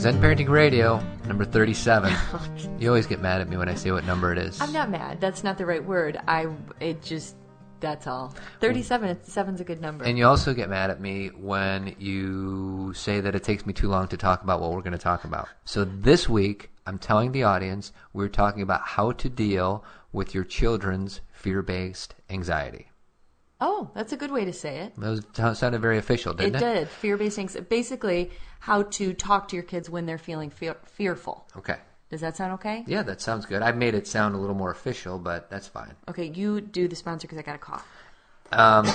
Zen Parenting Radio, number 37. you always get mad at me when I say what number it is. I'm not mad. That's not the right word. I it just that's all. 37. It's seven's a good number. And you also get mad at me when you say that it takes me too long to talk about what we're going to talk about. So this week, I'm telling the audience we're talking about how to deal with your children's fear based anxiety. Oh, that's a good way to say it. That was, sounded very official, didn't it? it? did. Fear based anxiety. Basically, how to talk to your kids when they're feeling fear- fearful. Okay. Does that sound okay? Yeah, that sounds good. I made it sound a little more official, but that's fine. Okay, you do the sponsor because I got a cough. Um,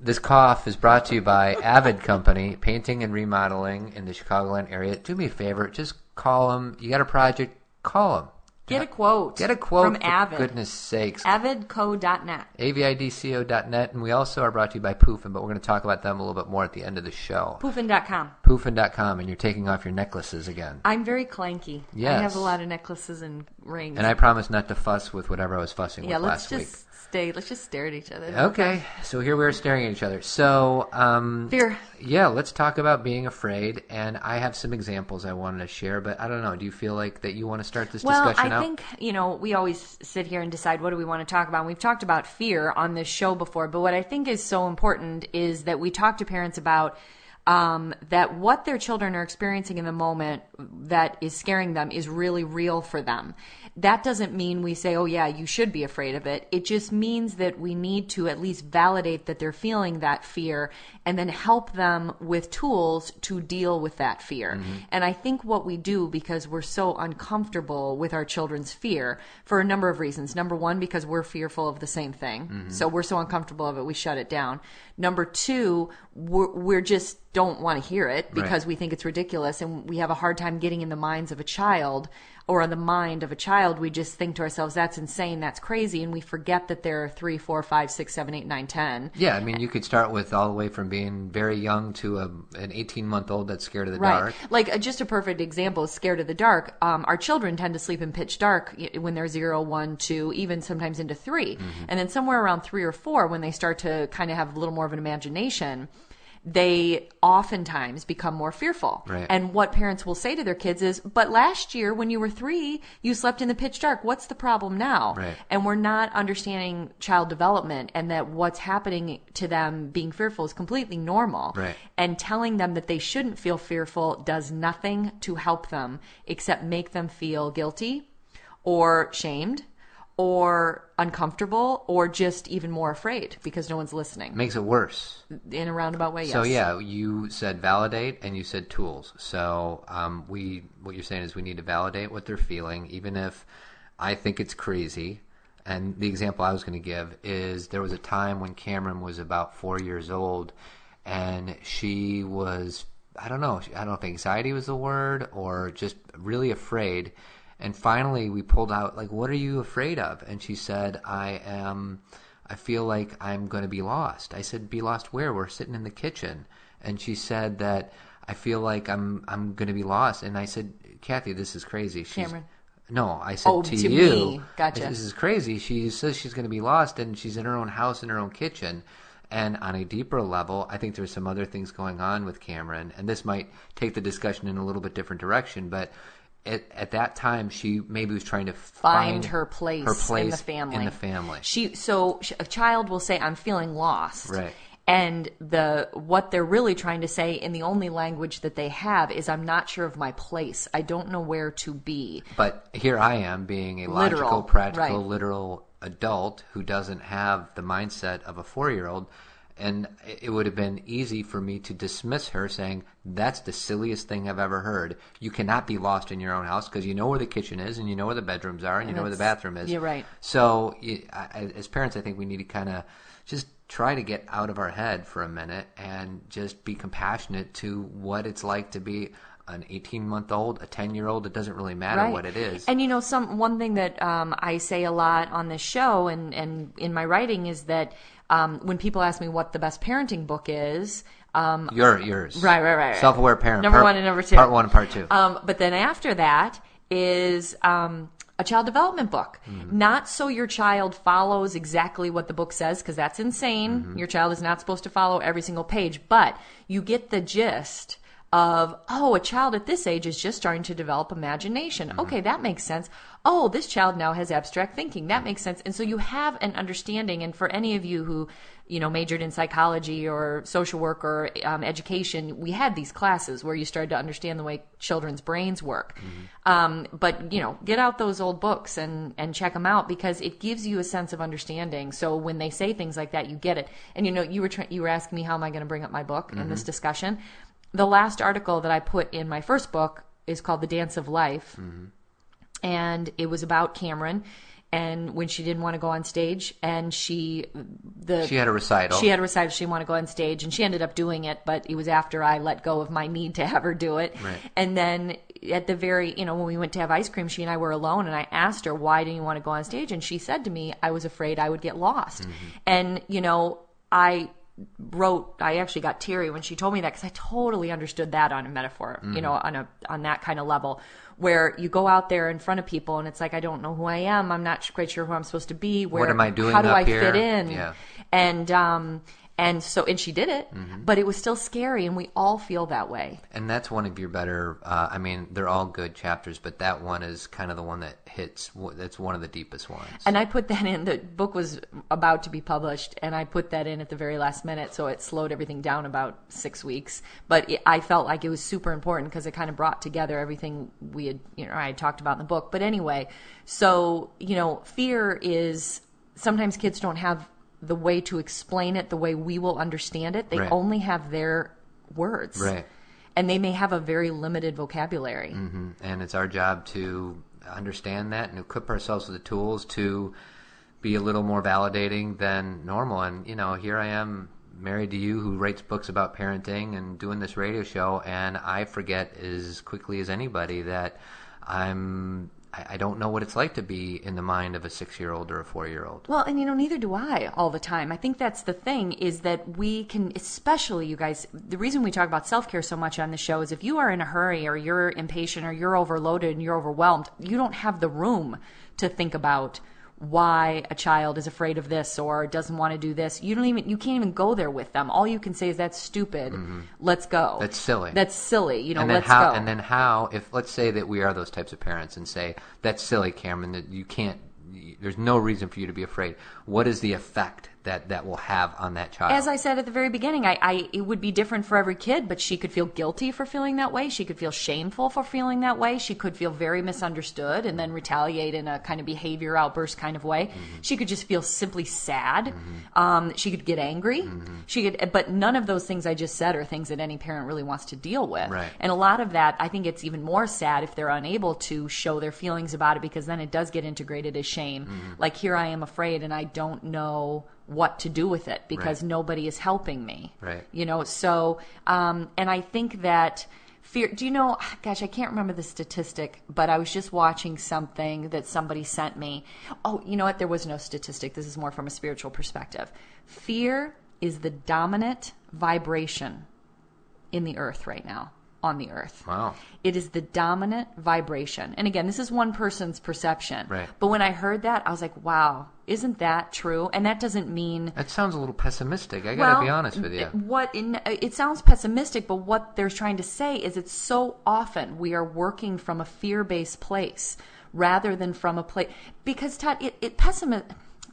this cough is brought to you by Avid Company, painting and remodeling in the Chicagoland area. Do me a favor, just call them. You got a project? Call them. Get a quote. Get a quote from for Avid. goodness sakes. Avidco.net. avidco.net, and we also are brought to you by Poofin, but we're going to talk about them a little bit more at the end of the show. Poofin.com. Poofin.com, and you're taking off your necklaces again. I'm very clanky. Yes. I have a lot of necklaces and rings. And I promise not to fuss with whatever I was fussing with. yeah, with let's last week. just stay. Let's just stare at each other. Okay, so here we are staring at each other. So, um, Fear. Yeah, let's talk about being afraid. And I have some examples I wanted to share, but I don't know. Do you feel like that you want to start this Well, discussion I out? Think, you know, we always sit here and decide what do we want to talk about. And we've talked about fear on this show before, but what I think is so important is that we talk to parents about um, that what their children are experiencing in the moment that is scaring them is really real for them. That doesn't mean we say, oh, yeah, you should be afraid of it. It just means that we need to at least validate that they're feeling that fear and then help them with tools to deal with that fear. And I think what we do because we're so uncomfortable with our children's fear for a number of reasons. Number one, because we're fearful of the same thing. So we're so uncomfortable of it, we shut it down. Number two, we're, we're just don't want to hear it because Right. we think it's ridiculous and we have a hard time getting in the minds of a child or in the mind of a child. We just think to ourselves, that's insane, that's crazy. And we forget that there are three, four, five, six, seven, eight, nine, ten. yeah, I mean, you could start with all the way from being very young to a, an 18 month old that's scared of the Right. dark. Like uh, just a perfect example is scared of the dark. Um, our children tend to sleep in pitch dark when they're zero, one, two, even sometimes into 3 Mm-hmm. And then somewhere around three or four, when they start to kind of have a little more of an imagination, they oftentimes become more fearful. Right. And what parents will say to their kids is, but last year when you were three, you slept in the pitch dark. What's the problem now? Right. And we're not understanding child development and that what's happening to them being fearful is completely normal Right. and telling them that they shouldn't feel fearful does nothing to help them except make them feel guilty or shamed or uncomfortable or just even more afraid because no one's listening Makes it worse. in a roundabout way yes So yeah, you said validate and you said tools. So um, we, what you're saying is we need to validate what they're feeling, even if I think it's crazy. And the example I was going to give is there was a time when Cameron was about four years old, and she was I don't know I don't know if anxiety was the word or just really afraid. And finally, we pulled out like, "What are you afraid of?" And she said, "I am." I feel like I'm going to be lost. I said, "Be lost where?" We're sitting in the kitchen, and she said that I feel like I'm I'm going to be lost. And I said, "Kathy, this is crazy." She's, Cameron. No, I said Oh, to, to you. me. Gotcha. This is crazy. She says she's going to be lost, and she's in her own house in her own kitchen. And on a deeper level, I think there's some other things going on with Cameron, and this might take the discussion in a little bit different direction. But at, at that time, she maybe was trying to find find her place, her place in the family. In the family. She so a child will say, "I'm feeling lost." Right. And the what they're really trying to say in the only language that they have is, "I'm not sure of my place. I don't know where to be." But here I am being a Literal, logical, practical, right. literal adult who doesn't have the mindset of a four year old. And it would have been easy for me to dismiss her saying, That's the silliest thing I've ever heard. You cannot be lost in your own house because you know where the kitchen is and you know where the bedrooms are and you know where the bathroom is. you're right. So, as parents, I think we need to kind of just try to get out of our head for a minute and just be compassionate to what it's like to be an 18 month old, a 10 year old. It doesn't really matter what it is. And you know, some one thing that um, I say a lot on this show and and in my writing is that um, when people ask me what the best parenting book is, um, Your, yours. Right, right, right, right. Self aware parent. Number part- one and number two. Part one and part two. Um, but then after that is um, a child development book. Mm-hmm. Not so your child follows exactly what the book says, because that's insane. Mm-hmm. Your child is not supposed to follow every single page, but you get the gist of oh a child at this age is just starting to develop imagination. Okay that makes sense. Oh this child now has abstract thinking. That makes sense. And so you have an understanding and for any of you who you know majored in psychology or social work or um, education we had these classes where you started to understand the way children's brains work. Um, but you know get out those old books and and check them out because it gives you a sense of understanding. So when they say things like that you get it. And you know you were tra- you were asking me how am i going to bring up my book in this discussion the last article that I put in my first book is called The Dance of Life. And it was about Cameron and when she didn't want to go on stage and she the She had a recital. she had a recital she didn't want to go on stage and she ended up doing it but it was after i let go of my need to have her do it Right. and then at the very you know when we went to have ice cream she and i were alone and i asked her why didn't you want to go on stage and she said to me i was afraid i would get lost mm-hmm. and you know i wrote i actually got teary when she told me that because i totally understood that on a metaphor you know on a on that kind of level where you go out there in front of people and it's like i don't know who i am i'm not quite sure who i'm supposed to be where am I doing how do i here? fit in Yeah. and um and so and she did it Mm-hmm. but it was still scary and we all feel that way And that's one of your better. Uh, I mean, they're all good chapters, but that one is kind of the one that hits. That's one of the deepest ones. And I put that in. The book was about to be published, and I put that in at the very last minute, so it slowed everything down about six weeks. But it, I felt like it was super important because it kind of brought together everything we had, you know, I had talked about in the book. But anyway, so you know, fear is sometimes kids don't have the way to explain it the way we will understand it. They Right. only have their words, Right. And they may have a very limited vocabulary. hmm And it's our job to understand that and equip ourselves with the tools to be a little more validating than normal. And you know, here I am married to you who writes books about parenting and doing this radio show and I forget as quickly as anybody that I'm I don't know what it's like to be in the mind of a six year old or a four year old. Well, and you know, neither do I all the time. I think that's the thing is that we can, especially you guys, the reason we talk about self care so much on the show is if you are in a hurry or you're impatient or you're overloaded and you're overwhelmed, you don't have the room to think about why a child is afraid of this or doesn't want to do this. You don't even, you can't even go there with them. All you can say is that's stupid. Let's go. Mm-hmm. That's silly. That's silly. You know, and then let's how go. and then how if let's say that we are those types of parents and say that's silly cameron that you can't there's no reason for you to be afraid what is the effect that that will have on that child As I said at the very beginning, I, I it would be different for every kid, but she could feel guilty for feeling that way. She could feel shameful for feeling that way. She could feel very misunderstood and then retaliate in a kind of behavior outburst kind of way. Mm-hmm. She could just feel simply sad. Um, she could get angry. Mm-hmm. She could, but none of those things I just said are things that any parent really wants to deal with. Right. And a lot of that, I think it's even more sad if they're unable to show their feelings about it because then it does get integrated as shame. Mm-hmm. Like here I am afraid and I don't know what to do with it because Right. nobody is helping me. Right. You know, so um, and I think that fear. Do you know? Gosh, I can't remember the statistic, but I was just watching something that somebody sent me. Oh, you know what? There was no statistic. This is more from a spiritual perspective. Fear is the dominant vibration in the earth right now. On the earth. wow It is the dominant vibration. And again, this is one person's perception. Right. But when I heard that, I was like, wow, isn't that true? And that doesn't mean. that sounds a little pessimistic i gotta well, be honest with you What in, it sounds pessimistic, but what they're trying to say is it's so often we are working from a fear-based place rather than from a place because Todd, it, it.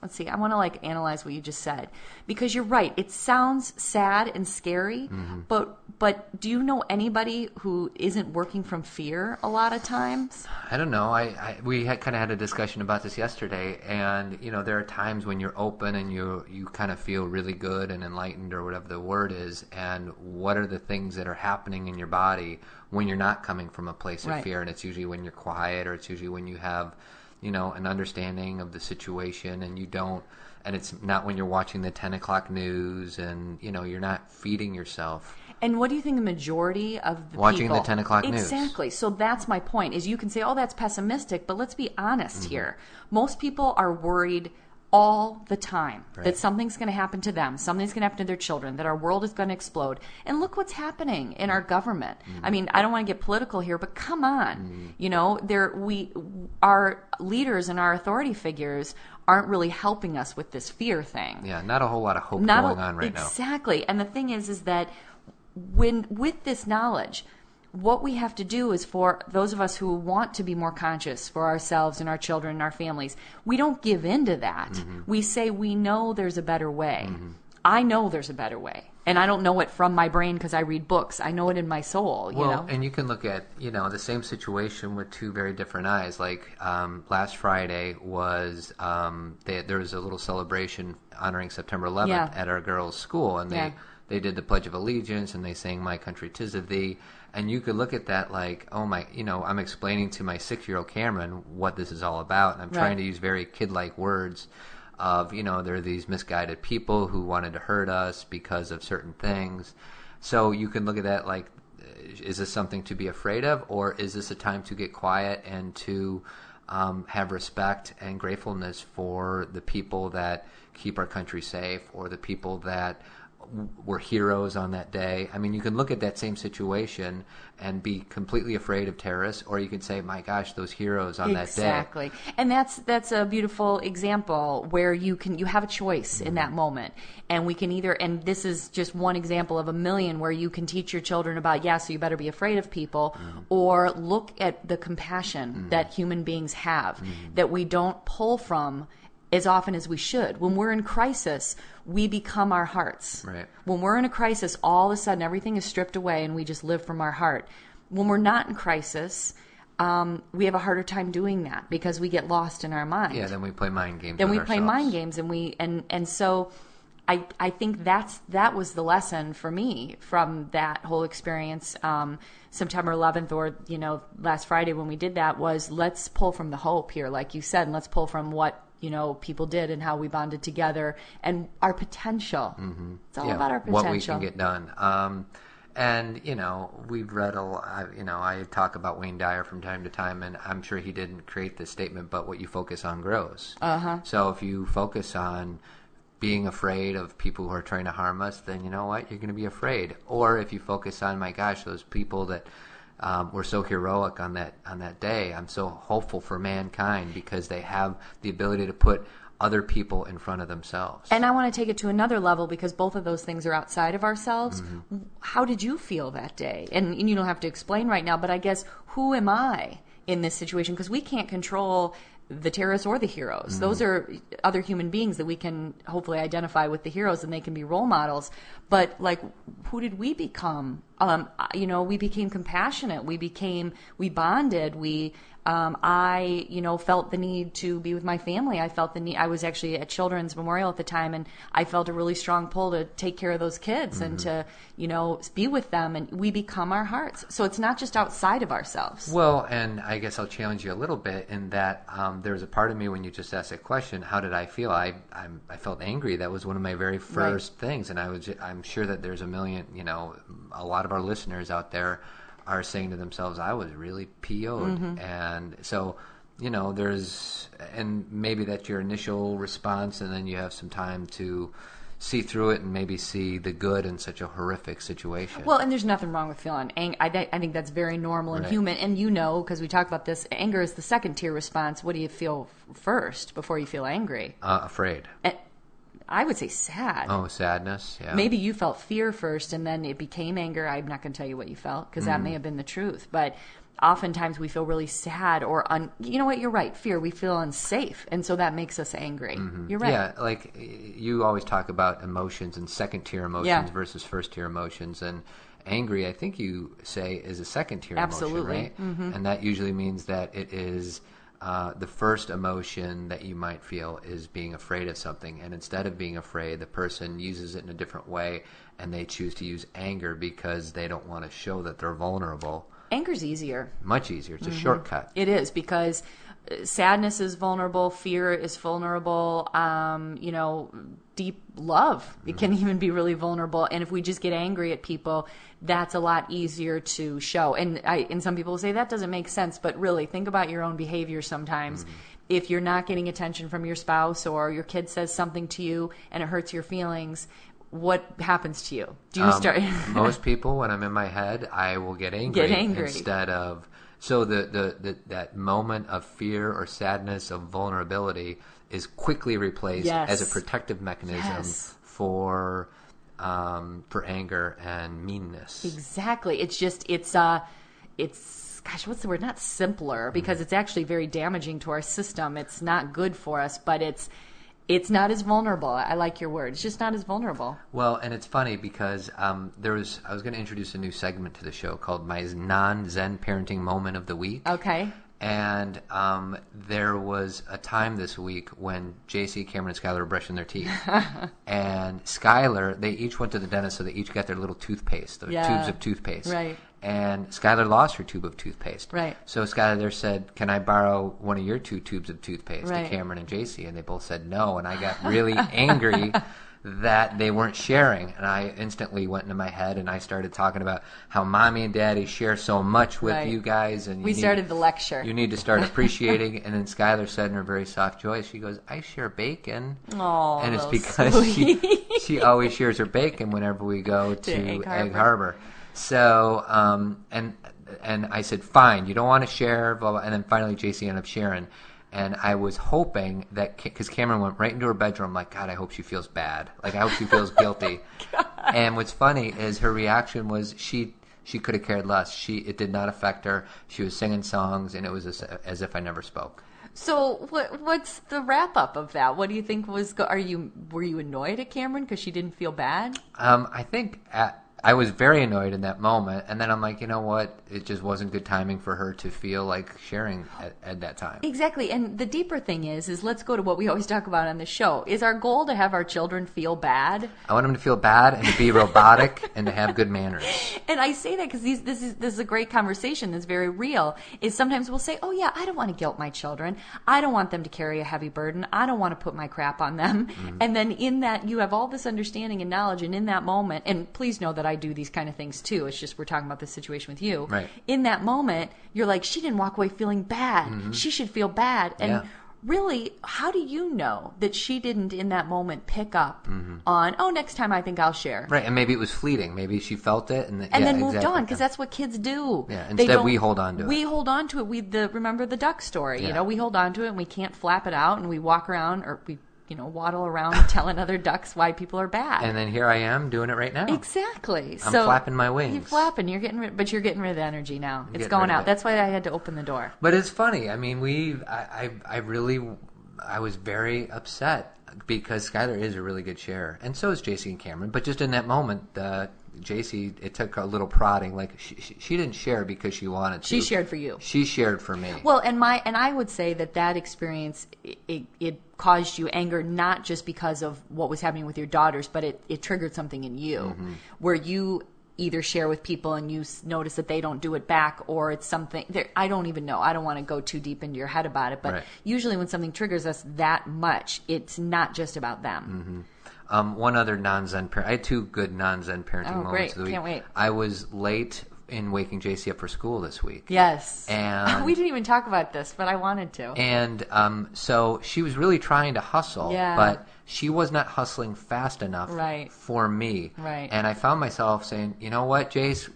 Let's see. I want to like analyze what you just said because you're right. It sounds sad and scary, Mm-hmm. but but do you know anybody who isn't working from fear a lot of times? I don't know. I, I we had kind of had a discussion about this yesterday, and you know there are times when you're open and you you kind of feel really good and enlightened or whatever the word is. And what are the things that are happening in your body when you're not coming from a place of Right. fear? And it's usually when you're quiet, or it's usually when you have, you know, an understanding of the situation, and you don't. And it's not when you're watching the ten o'clock news, and you know you're not feeding yourself. And what do you think the majority of the Watching people the 10 o'clock news. exactly? So that's my point. Is you can say, "Oh, that's pessimistic," but let's be honest Mm-hmm. here. Most people are worried all the time that something's going to happen to them, something's going to happen to their children, that our world is going to explode. And look what's happening in our government. Mm-hmm. I mean, I don't want to get political here, but come on, you know, there we our leaders and our authority figures aren't really helping us with this fear thing Yeah, not a whole lot of hope not going a- on right now. exactly and the thing is is that when with this knowledge, what we have to do is for those of us who want to be more conscious for ourselves and our children and our families, we don't give in to that. Mm-hmm. We say we know there's a better way. I know there's a better way. And I don't know it from my brain because I read books. I know it in my soul, you Well, know. and you can look at you know the same situation with two very different eyes. Like um, last Friday was um, they, there was a little celebration honoring September 11th Yeah. at our girls' school, and they Yeah. they did the Pledge of Allegiance and they sang "My Country 'Tis of Thee." And you could look at that like, oh my, you know, I'm explaining to my six-year-old Cameron what this is all about, and I'm Right. trying to use very kid-like words of you know there are these misguided people who wanted to hurt us because of certain things. So you can look at that like is this something to be afraid of? Or is this a time to get quiet and to um, have respect and gratefulness for the people that keep our country safe or the people that were heroes on that day. I mean you can look at that same situation and be completely afraid of terrorists or you can say my gosh those heroes on that day. Exactly. And that's that's a beautiful example where you can you have a choice in that mm-hmm. moment. And we can either and this is just one example of a million where you can teach your children about yeah so you better be afraid of people mm-hmm. or look at the compassion mm-hmm. that human beings have that we don't pull from as often as we should when we're in crisis we become our hearts Right. when we're in a crisis, all of a sudden everything is stripped away and we just live from our heart. When we're not in crisis, um, we have a harder time doing that because we get lost in our mind. yeah then we play mind games then we play mind games and we and and so I, I think that's that was the lesson for me from that whole experience um, September 11th or you know last Friday when we did that was let's pull from the hope here like you said and let's pull from what you know people did and how we bonded together and our potential it's all about our potential what we can get done. Um, and you know, we've read a lot. You know, I talk about Wayne Dyer from time to time, and I'm sure he didn't create this statement, but what you focus on grows. Uh-huh. So if you focus on being afraid of people who are trying to harm us, then you know what? You're going to be afraid. Or if you focus on, my gosh, those people that um, were so heroic on that on that day, I'm so hopeful for mankind because they have the ability to put other people in front of themselves. And I want to take it to another level because both of those things are outside of ourselves. Mm-hmm. How did you feel that day? And, and you don't have to explain right now, but I guess who am I in this situation? Because we can't control the terrorists or the heroes. Mm-hmm. Those are other human beings that we can hopefully identify with the heroes and they can be role models. But like, who did we become? Um, you know, we became compassionate. We became, we bonded. We, um, I, you know, felt the need to be with my family. I felt the need. I was actually at Children's Memorial at the time, and I felt a really strong pull to take care of those kids and to, you know, be with them. And we become our hearts. So it's not just outside of ourselves. Well, and I guess I'll challenge you a little bit in that um, there was a part of me when you just asked that question. How did I feel? I I'm, I felt angry. That was one of my very first things, and I was I'm sure that there's a million. You know, a lot of our listeners out there are saying to themselves, "I was really PO'd," and so you know, there's and maybe that's your initial response, and then you have some time to see through it and maybe see the good in such a horrific situation. Well, and there's nothing wrong with feeling ang- I, th- I think that's very normal and Right. human. And you know, because we talked about this, anger is the second tier response. What do you feel f- first before you feel angry? uh, afraid. And I would say sad. Oh, sadness. Yeah. Maybe you felt fear first and then it became anger. I'm not going to tell you what you felt because Mm. that may have been the truth. But oftentimes we feel really sad or, un- you know what, you're right, fear. We feel unsafe. And so that makes us angry. You're right. Mm-hmm. Yeah, like you always talk about emotions and second tier emotions Yeah. versus first tier emotions, and angry, I think you say, is a second tier Absolutely. Mm-hmm. emotion, right? And that usually means that it is uh, the first emotion that you might feel is being afraid of something, and instead of being afraid, the person uses it in a different way, and they choose to use anger because they don't want to show that they're vulnerable. Anger's easier. Much easier. Mm-hmm. It's a shortcut. It is because uh, sadness is vulnerable, fear is vulnerable. Um, you know, deep love it can even be really vulnerable. And if we just get angry at people, that's a lot easier to show. And I, and some people will say that doesn't make sense, but really think about your own behavior sometimes. If you're not getting attention from your spouse or your kid says something to you and it hurts your feelings, what happens to you? Do you Um, start? most people, when I'm in my head, I will get angry, Get angry. instead of. So the, the, the that moment of fear or sadness of vulnerability is quickly replaced Yes. as a protective mechanism Yes. for um, for anger and meanness. Exactly. It's just it's uh it's gosh, what's the word? Not simpler because it's actually very damaging to our system. It's not good for us, but it's it's not as vulnerable. I like your word. It's just not as vulnerable. Well, and it's funny because um, there was I was going to introduce a new segment to the show called my non-Zen parenting moment of the week. Okay. And um, there was a time this week when JC, Cameron, and Skylar were brushing their teeth. and Skylar, they each went to the dentist, so they each got their little toothpaste, their Yeah. tubes of toothpaste. Right. And Skylar lost her tube of toothpaste. Right. So Skylar said, Can I borrow one of your two tubes of toothpaste Right. to Cameron and JC? And they both said no. And I got really angry that they weren't sharing. And I instantly went into my head and I started talking about how mommy and daddy share so much with Right. you guys. And you We need- started the lecture. you need to start appreciating. and then Skylar said in her very soft voice, she goes, I share bacon. Aw, and it's because she, sweet. she always shares her bacon whenever we go to, Egg Egg, Harbor. Harbor. So, um, and and I said, fine, you don't want to share, blah, blah. And then finally, JC ended up sharing. And I was hoping that, because Cameron went right into her bedroom, like, God, I hope she feels bad. Like, I hope she feels guilty. And what's funny is her reaction was she she could have cared less. She it did not affect her. She was singing songs, and it was as, as if I never spoke. So what what's the wrap up of that? What do you think was go- are you were you annoyed at Cameron because she didn't feel bad? Um, I think at, I was very annoyed in that moment, and then I'm like, you know what? It just wasn't good timing for her to feel like sharing at, at that time. Exactly. And the deeper thing is is let's go to what we always talk about on the show. Is our goal to have our children feel bad? I want them to feel bad and to be robotic and to have good manners. And I say that because this is this is a great conversation that's very real. Is sometimes we'll say, "Oh yeah, I don't want to guilt my children. I don't want them to carry a heavy burden. I don't want to put my crap on them." Mm-hmm. And then in that you have all this understanding and knowledge, and in that moment, and please know that I do these kind of things too. It's just we're talking about this situation with you. Right. In that moment, you're like, "She didn't walk away feeling bad. She should feel bad." And Mm-hmm. Yeah. really, how do you know that she didn't in that moment pick up Mm-hmm. on, "Oh, next time I think I'll share." Right, and maybe it was fleeting. Maybe she felt it, and, and yeah, then moved exactly. on because that's what kids do. Yeah, instead we hold on to it. We hold on to it. We the remember the duck story. You know, we hold on to it and we can't flap it out, and we walk around or we you know waddle around telling other ducks why people are bad. And then here I am doing it right now. exactly. I'm so flapping my wings. You're flapping. You're getting rid, but you're getting rid of the energy now. It's going out. it. That's why I had to open the door. But it's funny. I mean, we, I, I, I really, I was very upset because Skylar is a really good sharer, and so is JC and Cameron. But just in that moment, uh, JC, it took a little prodding. Like she, she, she didn't share because she wanted to. She shared for you. She shared for me. Well, and my and I would say that that experience it, it caused you anger not just because of what was happening with your daughters, but it, it triggered something in you Mm-hmm. where you either share with people and you notice that they don't do it back, or it's something. I don't even know. I don't want to go too deep into your head about it, but Right. usually when something triggers us that much, it's not just about them. Um, one other non-Zen parent. I had two good non-Zen parenting Oh, moments great. of the week. Can't wait. I was late in waking JC up for school this week. Yes, And- we didn't even talk about this, but I wanted to. And um, so she was really trying to hustle, Yeah. but she was not hustling fast enough Right. for me. Right. And I found myself saying, you know what, Jace,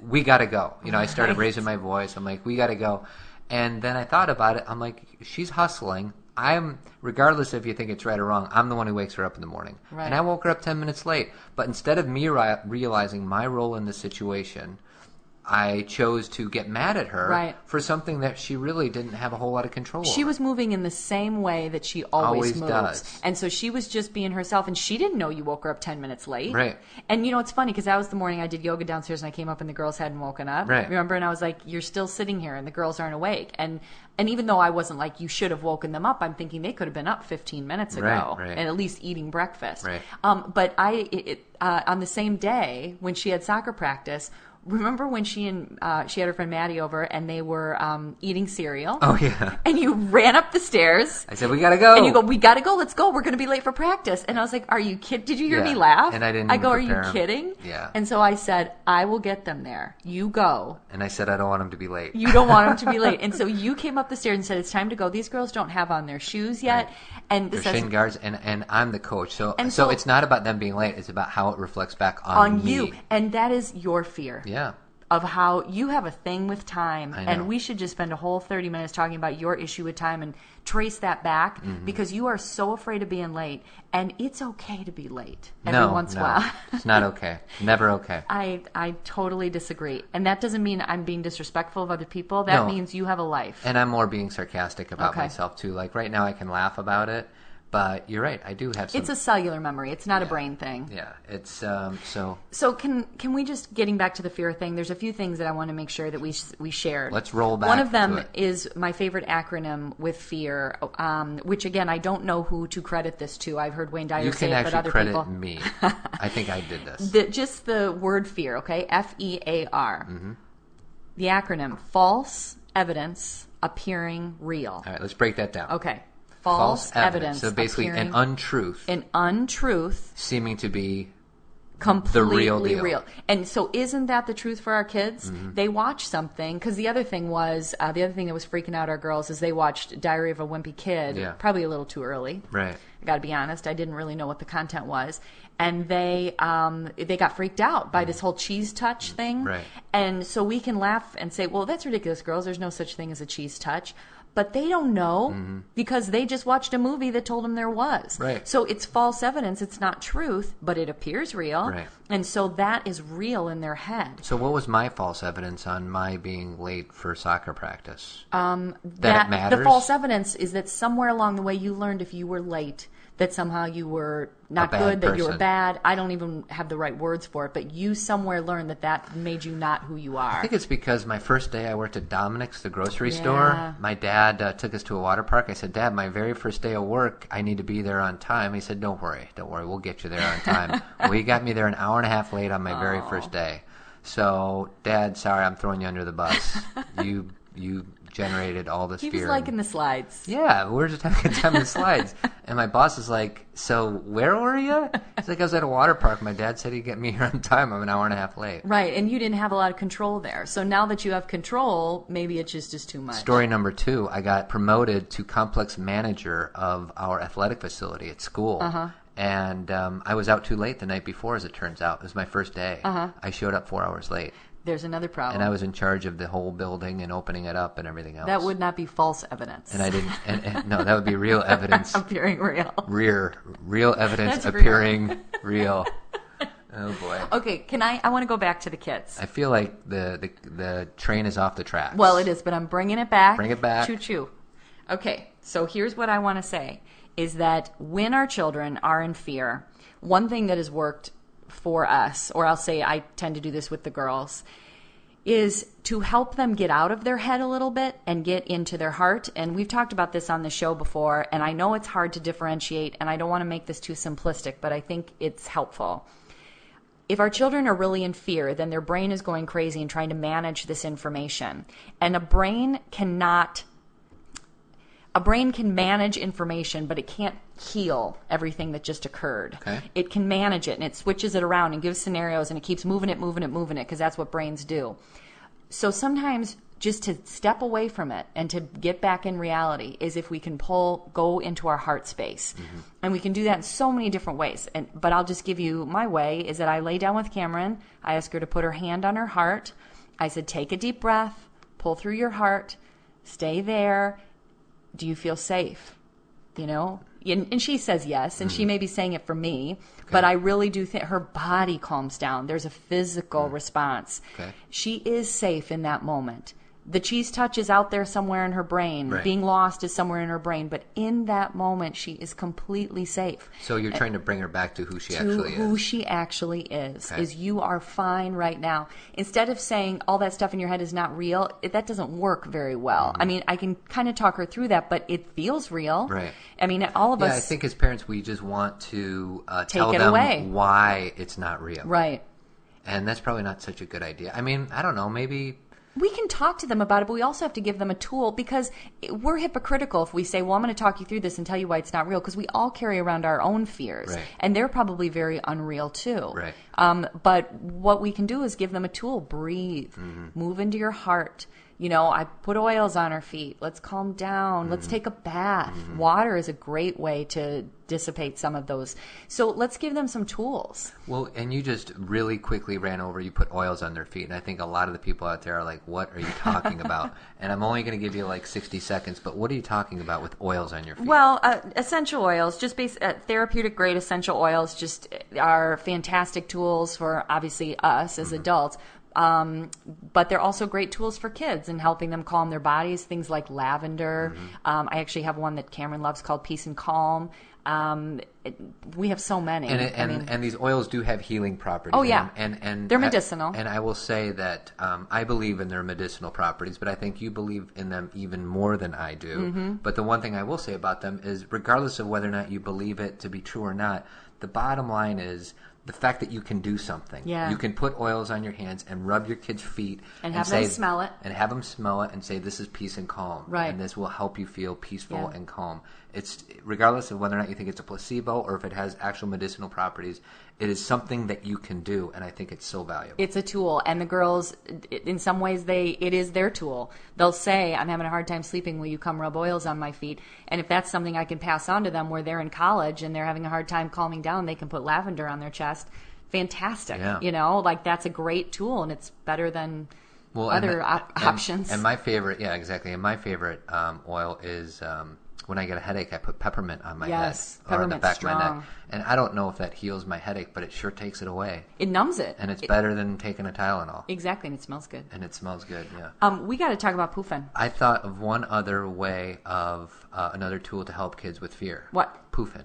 we got to go. You know, I started Right. raising my voice. I'm like, we got to go. And then I thought about it. I'm like, she's hustling. I'm, regardless if you think it's right or wrong, I'm the one who wakes her up in the morning. Right. And I woke her up 10 minutes late. But instead of me ri- realizing my role in the situation, I chose to get mad at her Right. for something that she really didn't have a whole lot of control She over. was moving in the same way that she always, Always moves. does. And so she was just being herself, and she didn't know you woke her up 10 minutes late. Right. And you know, it's funny because that was the morning I did yoga downstairs, and I came up, and the girls hadn't woken up. Right. Remember? And I was like, You're still sitting here, and the girls aren't awake. And and even though I wasn't like, You should have woken them up, I'm thinking they could have been up 15 minutes ago Right, right. and at least eating breakfast. Right. Um, but I, it, it, uh, on the same day when she had soccer practice, remember when she and uh, she had her friend Maddie over and they were um, eating cereal? Oh, yeah. And you ran up the stairs. I said, we got to go. And you go, we gotta go. Let's go. We're gonna be late for practice. And I was like, Are you kidding? Did you hear Yeah. me laugh? And I didn't I go, Are you kidding? Yeah. And so I said, I will get them there. You go. And I said, I don't want them to be late. You don't want them to be late. And so you came up the stairs and said, It's time to go. These girls don't have on their shoes yet. Right. And They're shin guards, and, and I'm the coach. So, so so- it's not about them being late. It's about how it reflects back on, on you. And that is your fear. Yeah. Of how you have a thing with time and we should just spend a whole 30 minutes talking about your issue with time and trace that back Mm-hmm. because you are so afraid of being late and it's okay to be late every no, once in no, a while. it's not okay. Never okay. I, I totally disagree. And that doesn't mean I'm being disrespectful of other people. That No. means you have a life. And I'm more being sarcastic about Okay. myself too. Like right now, I can laugh about it, but you're right. I do have some. it's a cellular memory. It's not a brain thing. yeah. It's um. So So can can we just getting back to the fear thing? There's a few things that I want to make sure that we we shared. Let's roll back One of them is my favorite acronym with fear, um, which again I don't know who to credit this to. I've heard Wayne Dyer you say can it, but actually other credit people. me. I think I did this. The, just the word fear, okay? F E A R. Mm-hmm. The acronym: false evidence appearing real. All right. Let's break that down. Okay. False, evidence. So basically, an untruth an untruth seeming to be completely real deal. Mm-hmm. And so, isn't that the truth for our kids? They watch something because the other thing was uh, the other thing that was freaking out our girls is they watched Diary of a Wimpy Kid, Yeah. probably a little too early. right. I got to be honest, I didn't really know what the content was, and they um, they got freaked out by this whole cheese touch thing. Right. And so we can laugh and say, "Well, that's ridiculous, girls. There's no such thing as a cheese touch." But they don't know because they just watched a movie that told them there was. Mm-hmm. Right. So it's false evidence. It's not truth, but it appears real. Right. And so that is real in their head. So what was my false evidence on my being late for soccer practice? Um, That it matters? The false evidence is that somewhere along the way you learned if you were late that somehow you were not good, that you were bad. I don't even have the right words for it, but you somewhere learned that that made you not who you are. I think it's because my first day I worked at Dominick's, the grocery Yeah. store. My dad uh, took us to a water park. I said, Dad, my very first day of work, I need to be there on time. He said, Don't worry, don't worry, we'll get you there on time. well, he got me there an hour and a half late on my very first day. So, Dad, sorry, I'm throwing you under the bus. you you generated all this He fear. was liking the slides. Yeah, we were just having a good time in the slides. And my boss is like, So, where were you? He's like, I was at a water park. My dad said he'd get me here on time. I'm an hour and a half late. Right, and you didn't have a lot of control there. So now that you have control, maybe it's just just too much. Story number two, I got promoted to complex manager of our athletic facility at school. Uh-huh. And um, I was out too late the night before, as it turns out. It was my first day. Uh-huh. I showed up four hours late. There's another problem. And I was in charge of the whole building and opening it up and everything else. that would not be false evidence. And I didn't. And, and, no, that would be real evidence. appearing real. Rear, real evidence That's real. appearing real. Oh boy. Okay, can I? I want to go back to the kids. I feel like the, the the train is off the tracks. Well, it is, but I'm bringing it back. Bring it back. Choo choo. Okay, so here's what I want to say is that when our children are in fear, one thing that has worked for us, or I'll say I tend to do this with the girls, is to help them get out of their head a little bit and get into their heart. And we've talked about this on the show before, and I know it's hard to differentiate, and I don't want to make this too simplistic, but I think it's helpful if our children are really in fear, then their brain is going crazy and trying to manage this information. And a brain cannot a brain can manage information, but it can't heal everything that just occurred. Okay. It can manage it and it switches it around and gives scenarios and it keeps moving it, moving it, moving it because that's what brains do. So sometimes just to step away from it and to get back in reality is if we can pull go into our heart space. Mm-hmm. And we can do that in so many different ways. And but I'll just give you my way is that I lay down with Cameron, I ask her to put her hand on her heart. I said take a deep breath, pull through your heart, stay there. Do you feel safe? You know? And, and she says yes, and she mm. may be saying it for me, but I really do think her body calms down. There's a physical mm. response. Okay. She is safe in that moment. The cheese touch is out there somewhere in her brain. Right. Being lost is somewhere in her brain, but in that moment, she is completely safe So you're trying to bring her back to who she to actually who is. Who she actually is. Okay. Is you are fine right now. Instead of saying all that stuff in your head is not real, it, that doesn't work very well. I mean, I can kind of talk her through that, but it feels real. Mm-hmm. Right. I mean, all of us. Yeah, us. I think as parents, we just want to uh, Take tell it them away. why it's not real. right. And that's probably not such a good idea. I mean, I don't know. Maybe We can talk to them about it, but we also have to give them a tool because we're hypocritical if we say, "Well, I'm going to talk you through this and tell you why it's not real," because we all carry around our own fears, Right. and they're probably very unreal too. Right. Um, but what we can do is give them a tool: breathe, Mm-hmm. move into your heart, You know, I put oils on her feet. Let's calm down. Let's take a bath. Water is a great way to dissipate some of those. So let's give them some tools. Well, and you just really quickly ran over. You put oils on their feet, and I think a lot of the people out there are like, "What are you talking about?" and I'm only going to give you like 60 seconds. But what are you talking about with oils on your feet? Well, uh, essential oils, just base, uh, therapeutic grade essential oils, just are fantastic tools for obviously us as adults. Um, but they're also great tools for kids and helping them calm their bodies. Things like lavender. Um, I actually have one that Cameron loves called Peace and Calm. Um, it, we have so many. and it, I and, mean, and these oils do have healing properties. Oh, yeah. them, and and They're I- medicinal. and I will say that um, I believe in their medicinal properties, but I think you believe in them even more than I do. Mm-hmm. But the one thing I will say about them is, regardless of whether or not you believe it to be true or not, the bottom line is. The fact that you can do something, Yeah. you can put oils on your hands and rub your kids' feet And have them smell it. and have them smell it and say this is peace and calm, Right. And this will help you feel peaceful Yeah. and calm. It's regardless of whether or not you think it's a placebo or if it has actual medicinal properties. It is something that you can do, and I think it's so valuable. it's a tool and the girls in some ways they it is their tool they'll say i'm having a hard time sleeping will you come rub oils on my feet and if that's something i can pass on to them where they're in college and they're having a hard time calming down they can put lavender on their chest fantastic Yeah. you know like that's a great tool and it's better than well, other the- op- and- options And my favorite, yeah, exactly. And my favorite um, oil is um, when I get a headache, I put peppermint on my Yes, head or on the back of my neck. And I don't know if that heals my headache, but it sure takes it away. it numbs it And it's It- better than taking a Tylenol. exactly and it smells good And it smells good, yeah. um, we got to talk about poofin I thought of one other way of uh, another tool to help kids with fear. What? Poofin.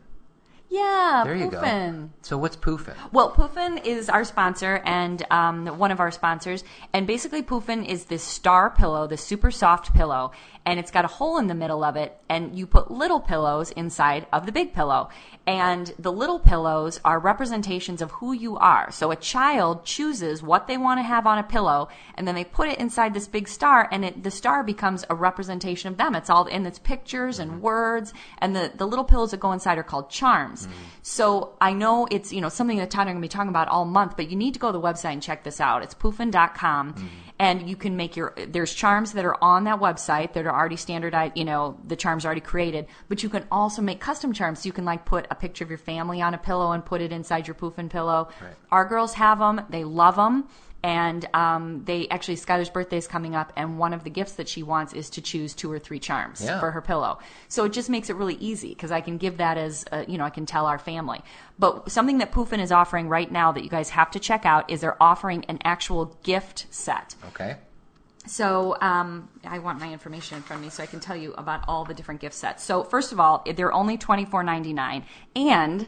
Yeah There you poofin go. So what's poofin? Well, Poofin is our sponsor and um, one of our sponsors. And basically, Poofin is this star pillow, this super soft pillow, and it's got a hole in the middle of it. And you put little pillows inside of the big pillow. And the little pillows are representations of who you are. So a child chooses what they want to have on a pillow, and then they put it inside this big star, and it, the star becomes a representation of them. It's all in its pictures and words, and the, the little pillows that go inside are called charms. So I know it's you know something that Todd and I are going to be talking about all month, but you need to go to the website and check this out. It's poofin.com, and you can make your there's charms that are on that website that are already standardized. You know the charms are already created, but you can also make custom charms. So you can like put a picture of your family on a pillow and put it inside your poofin pillow. Right. Our girls have them; they love them. And um, they actually, Skylar's birthday is coming up, and one of the gifts that she wants is to choose two or three charms Yeah. for her pillow. So it just makes it really easy because I can give that as, uh, you know, I can tell our family. But something that Poofin is offering right now that you guys have to check out is they're offering an actual gift set. Okay. So um, I want my information in front of me so I can tell you about all the different gift sets. So first of all, they're only twenty four ninety nine, and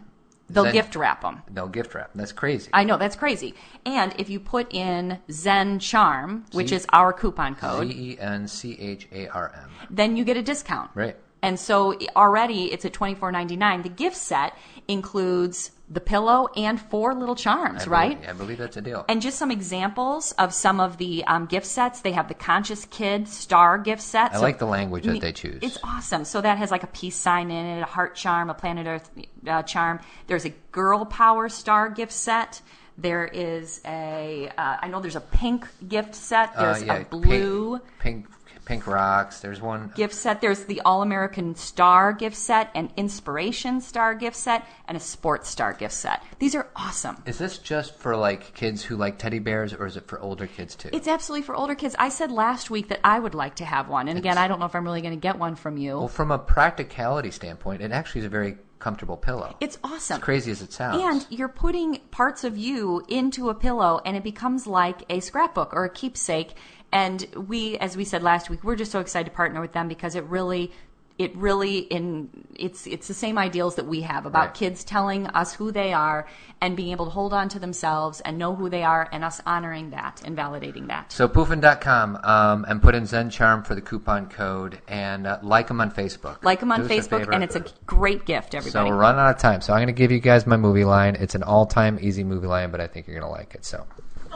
they'll Zen- gift wrap them. They'll gift wrap. That's crazy. I know that's crazy. And if you put in Zen Charm, which Z- is our coupon code, Z E N C H A R M. then you get a discount. Right. And so already it's at twenty four ninety nine. The gift set includes the pillow and four little charms, I right? Believe, I believe that's a deal. And just some examples of some of the um, gift sets. They have the Conscious Kid Star gift set. I like the language that they choose. It's awesome. So that has like a peace sign in it, a heart charm, a planet Earth uh, charm. There's a Girl Power Star gift set. There is a, uh, I know there's a pink gift set. Uh, There's yeah, a blue Pink, pink, pink rocks. There's one. gift set. There's the All American Star gift set, an Inspiration Star gift set, and a Sports Star gift set. These are awesome. Is this just for like kids who like teddy bears, or is it for older kids too? It's absolutely for older kids. I said last week that I would like to have one. And again, I don't know if I'm really going to get one from you. well, from a practicality standpoint, it actually is a very comfortable pillow. It's awesome. As crazy as it sounds. And you're putting parts of you into a pillow and it becomes like a scrapbook or a keepsake. And we, as we said last week, we're just so excited to partner with them because it really, it really in it's it's the same ideals that we have about Right. kids telling us who they are and being able to hold on to themselves and know who they are and us honoring that and validating that. So poofin.com um, and put in Zen Charm for the coupon code and uh, like them on Facebook. Like them on Do Facebook, and it's a great gift, everybody So we're running out of time. So I'm going to give you guys my movie line. It's an all-time easy movie line, but I think you're going to like it. So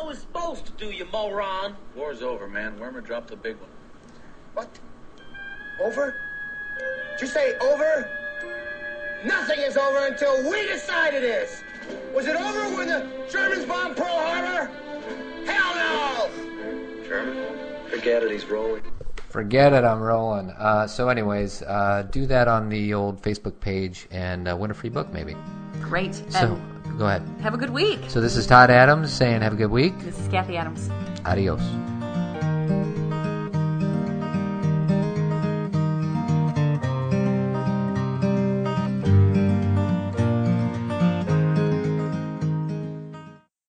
was supposed to do, you moron. War's over, man. Wormer dropped the big one. What? Over? Did you say over? Nothing is over until we decide it is. Was it over when the Germans bombed Pearl Harbor? Hell no! German? Forget it, he's rolling. Forget it, I'm rolling. Uh, so, anyways, uh, do that on the old Facebook page and uh, win a free book, maybe. Great. So, and go ahead. have a good week. So, this is Todd Adams saying, have a good week. This is Kathy Adams. Adios.